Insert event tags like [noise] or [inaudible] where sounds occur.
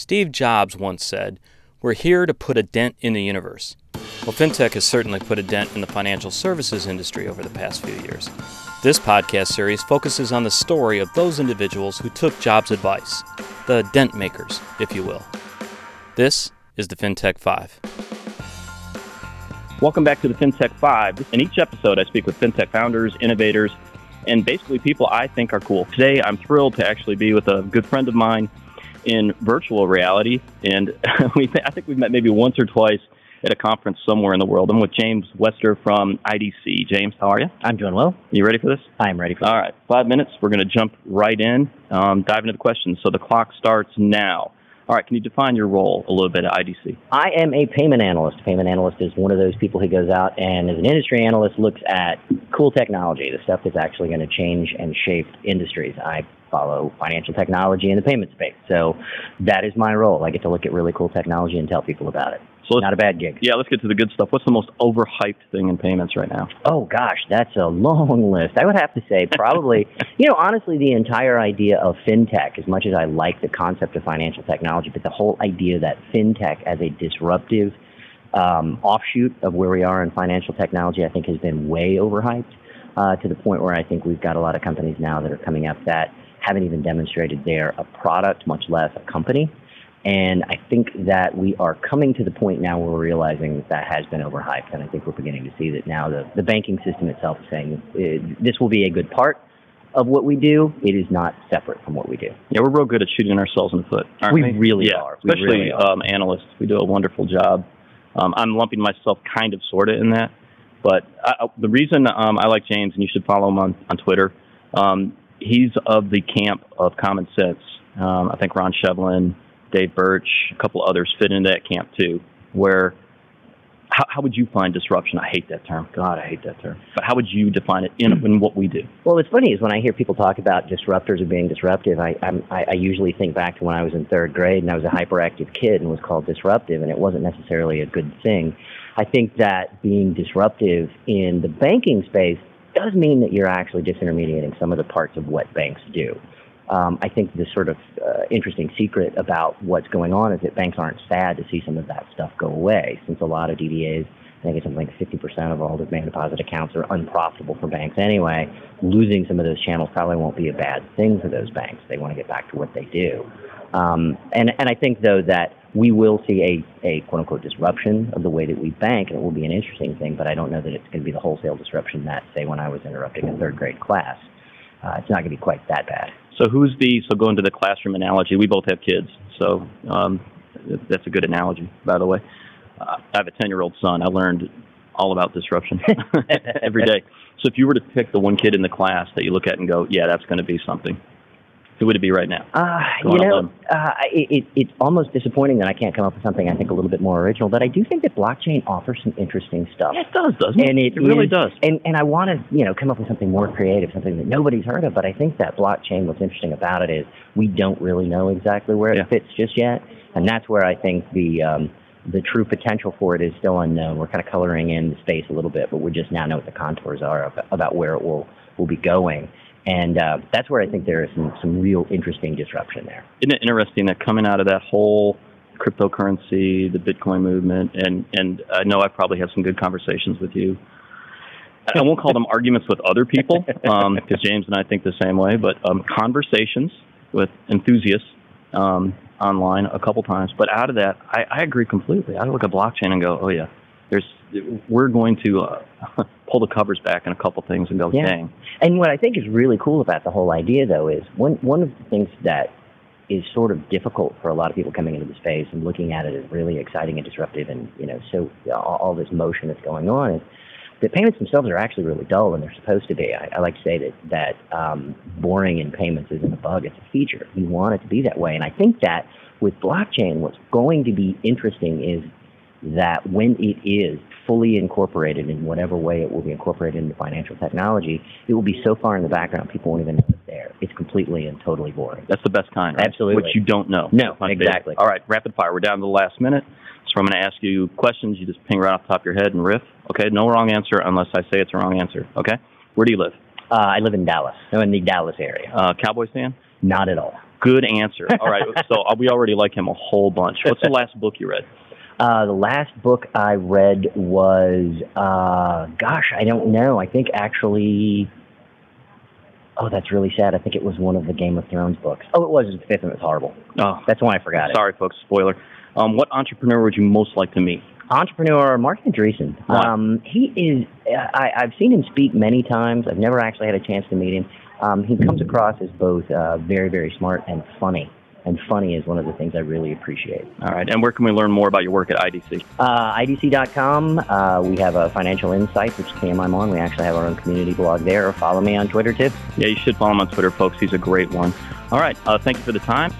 Steve Jobs once said, We're here to put a dent in the universe. Well, FinTech has certainly put a dent in the financial services industry over the past few years. This podcast series focuses on the story of those individuals who took Jobs' advice, the dent makers, if you will. This is the FinTech 5. Welcome back to the FinTech 5. In each episode, I speak with FinTech founders, innovators, and basically people I think are cool. Today, I'm thrilled to actually be with a good friend of mine in virtual reality, and [laughs] we, I think we've met maybe once or twice at a conference somewhere in the world. I'm with James Wester from IDC. James, how are you? I'm doing well. You ready for this? I'm ready for All right, five minutes. We're going to jump right in, um, dive into the questions. So the clock starts now. All right, can you define your role a little bit at IDC? I am a payment analyst. A payment analyst is one of those people who goes out and, as an industry analyst, looks at cool technology, the stuff that's actually going to change and shape industries. I follow financial technology in the payment space. So that is my role. I get to look at really cool technology and tell people about it. So Not a bad gig. yeah, let's get to the good stuff. What's the most overhyped thing in payments right now? Oh gosh, that's a long [laughs] list. I would have to say probably, you know, honestly, the entire idea of fintech, as much as I like the concept of financial technology, but the whole idea that fintech as a disruptive um, offshoot of where we are in financial technology, I think has been way overhyped uh, to the point where I think we've got a lot of companies now that are coming up that haven't even demonstrated they're a product, much less a company. And I think that we are coming to the point now where we're realizing that that has been overhyped. And I think we're beginning to see that now the, the banking system itself is saying uh, this will be a good part of what we do. It is not separate from what we do. Yeah, we're real good at shooting ourselves in the foot. Aren't We we, really yeah, are. We Especially really are. Um, analysts. We do a wonderful job. Um, I'm lumping myself kind of, sort of, in that. But I, the reason um, I like James, and you should follow him on, on Twitter, um, he's of the camp of common sense. Um, I think Ron Shevlin, Dave Birch, a couple others fit into that camp too. Where, how, how would you find disruption? I hate that term. God, I hate that term. But how would you define it in, in what we do? Well, what's funny is when I hear people talk about disruptors or being disruptive, I, I, I usually think back to when I was in third grade and I was a hyperactive kid and was called disruptive, and it wasn't necessarily a good thing. I think that being disruptive in the banking space does mean that you're actually disintermediating some of the parts of what banks do. Um, I think the sort of uh, interesting secret about what's going on is that banks aren't sad to see some of that stuff go away, since a lot of DDAs, I think it's something like 50% of all demand deposit accounts are unprofitable for banks anyway. Losing some of those channels probably won't be a bad thing for those banks. They want to get back to what they do. Um, and, and I think, though, that we will see a, a quote unquote disruption of the way that we bank, and it will be an interesting thing, but I don't know that it's going to be the wholesale disruption that, say, when I was interrupting a third grade class. Uh, it's not going to be quite that bad. So who's the so going to the classroom analogy? We both have kids, so um, that's a good analogy, by the way. Uh, I have a ten year old son. I learned all about disruption [laughs] every day. [laughs] So if you were to pick the one kid in the class that you look at and go, yeah, that's going to be something, who would it be right now? Uh, you know, uh, it, it, it's almost disappointing that I can't come up with something I think a little bit more original, but I do think that blockchain offers some interesting stuff. Yeah, it does, doesn't it? And it, really is- does. And, and I want to, you know, come up with something more creative, something that nobody's heard of. But I think that blockchain, what's interesting about it is we don't really know exactly where Yeah. it fits just yet, and that's where I think the um, the true potential for it is still unknown. We're kind of coloring in the space a little bit, but we just now know what the contours are of, about where it will will be going. And uh, that's where I think there is some, some real interesting disruption there. Isn't it interesting that coming out of that whole cryptocurrency, the Bitcoin movement, and and I know I probably have some good conversations with you. I won't call them arguments with other people because James and I think the same way, but um, conversations with enthusiasts um, online a couple times. But out of that, I, I agree completely. I look at blockchain and go, oh yeah, there's we're going to uh, [laughs] pull the covers back on a couple things and go, Yeah. dang, And what I think is really cool about the whole idea, though, is one one of the things that is sort of difficult for a lot of people coming into the space and looking at it as really exciting and disruptive, and you know, so all, all this motion that's going on is that payments themselves are actually really dull, and they're supposed to be. I, I like to say that that um, boring in payments isn't a bug; it's a feature. We want it to be that way, and I think that with blockchain, what's going to be interesting is that when it is fully incorporated in whatever way it will be incorporated into financial technology, it will be so far in the background people won't even know it's there. It's completely and totally boring. That's the best kind, right? Absolutely. Which you don't know. No, exactly. All right, rapid fire. We're down to the last minute. So I'm going to ask you questions. You just ping right off the top of your head and riff. Okay, no wrong answer unless I say it's a wrong answer. Okay? Where do you live? Uh, I live in Dallas. I'm in the Dallas area. Uh, Cowboys fan? Not at all. Good answer. All right, [laughs] so uh, we already like him a whole bunch. What's the last book you read? Uh, the last book I read was, uh, gosh, I don't know. I think actually, oh, that's really sad. I think it was one of the Game of Thrones books. Oh, it was. It was the fifth one. It was horrible. Oh, That's why I forgot it. sorry, folks. Spoiler. Um, what entrepreneur would you most like to meet? entrepreneur Marc Andreessen. Um, he is. I, I've seen him speak many times. I've never actually had a chance to meet him. Um, he comes across as both uh, very, very smart and funny. And funny is one of the things I really appreciate. All right, and where can we learn more about your work at IDC? Uh, IDC.com. Uh, we have a financial insight, which team I'm on. We actually have our own community blog there. Or follow me on Twitter too. Yeah, you should follow him on Twitter, folks. He's a great one. All right, uh, thank you for the time.